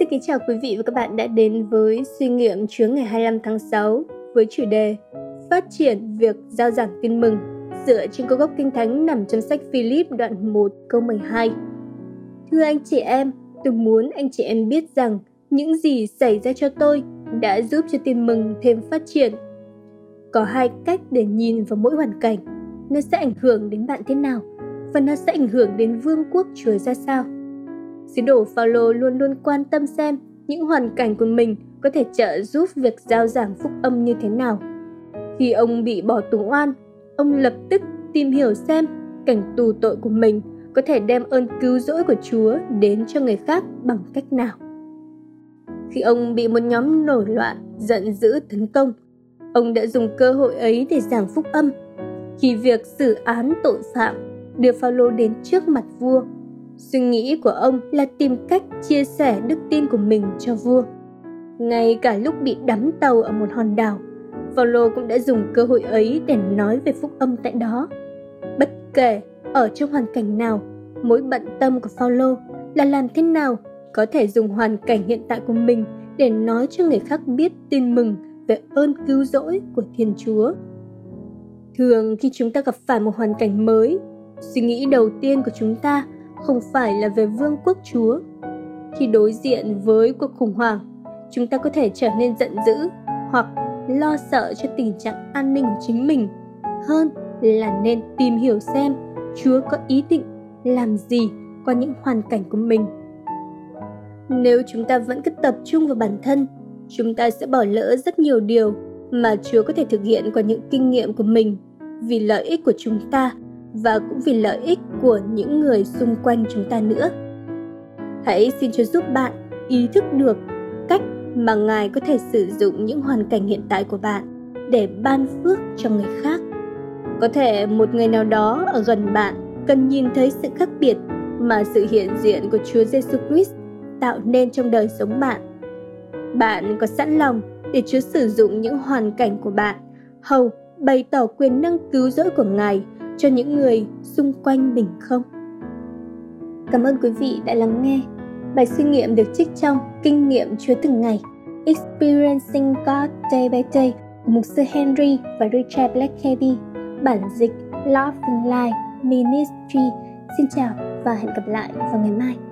Xin kính chào quý vị và các bạn đã đến với suy nghiệm Chúa ngày 25 tháng 6 với chủ đề Phát triển việc giao giảng tin mừng dựa trên câu gốc kinh thánh nằm trong sách Philip đoạn 1 câu 12. Thưa anh chị em, tôi muốn anh chị em biết rằng những gì xảy ra cho tôi đã giúp cho tin mừng thêm phát triển. Có hai cách để nhìn vào mỗi hoàn cảnh, nó sẽ ảnh hưởng đến bạn thế nào và nó sẽ ảnh hưởng đến vương quốc Chúa ra sao. Sứ đồ Phaolô luôn luôn quan tâm xem những hoàn cảnh của mình có thể trợ giúp việc giao giảng phúc âm như thế nào. Khi ông bị bỏ tù oan, ông lập tức tìm hiểu xem cảnh tù tội của mình có thể đem ơn cứu rỗi của Chúa đến cho người khác bằng cách nào. Khi ông bị một nhóm nổi loạn, giận dữ tấn công, ông đã dùng cơ hội ấy để giảng phúc âm. Khi việc xử án tội phạm đưa Phaolô đến trước mặt vua Suy nghĩ của ông là tìm cách chia sẻ đức tin của mình cho vua. Ngay cả lúc bị đắm tàu ở một hòn đảo, Phaolô cũng đã dùng cơ hội ấy để nói về phúc âm tại đó. Bất kể ở trong hoàn cảnh nào, mối bận tâm của Phaolô là làm thế nào có thể dùng hoàn cảnh hiện tại của mình để nói cho người khác biết tin mừng về ơn cứu rỗi của Thiên Chúa. Thường khi chúng ta gặp phải một hoàn cảnh mới, suy nghĩ đầu tiên của chúng ta không phải là về vương quốc Chúa. Khi đối diện với cuộc khủng hoảng, chúng ta có thể trở nên giận dữ hoặc lo sợ cho tình trạng an ninh của chính mình hơn là nên tìm hiểu xem Chúa có ý định làm gì qua những hoàn cảnh của mình. Nếu chúng ta vẫn cứ tập trung vào bản thân, chúng ta sẽ bỏ lỡ rất nhiều điều mà Chúa có thể thực hiện qua những kinh nghiệm của mình vì lợi ích của chúng ta và cũng vì lợi ích của những người xung quanh chúng ta nữa. Hãy xin Chúa giúp bạn ý thức được cách mà Ngài có thể sử dụng những hoàn cảnh hiện tại của bạn để ban phước cho người khác. Có thể một người nào đó ở gần bạn cần nhìn thấy sự khác biệt mà sự hiện diện của Chúa Giêsu Christ tạo nên trong đời sống bạn. Bạn có sẵn lòng để Chúa sử dụng những hoàn cảnh của bạn, hầu bày tỏ quyền năng cứu rỗi của Ngài cho những người xung quanh mình không? Cảm ơn quý vị đã lắng nghe. Bài suy nghiệm được trích trong Kinh nghiệm Chúa từng ngày Experiencing God Day by Day của mục sư Henry và Richard Blackheavy, bản dịch Love and Life Ministry. Xin chào và hẹn gặp lại vào ngày mai.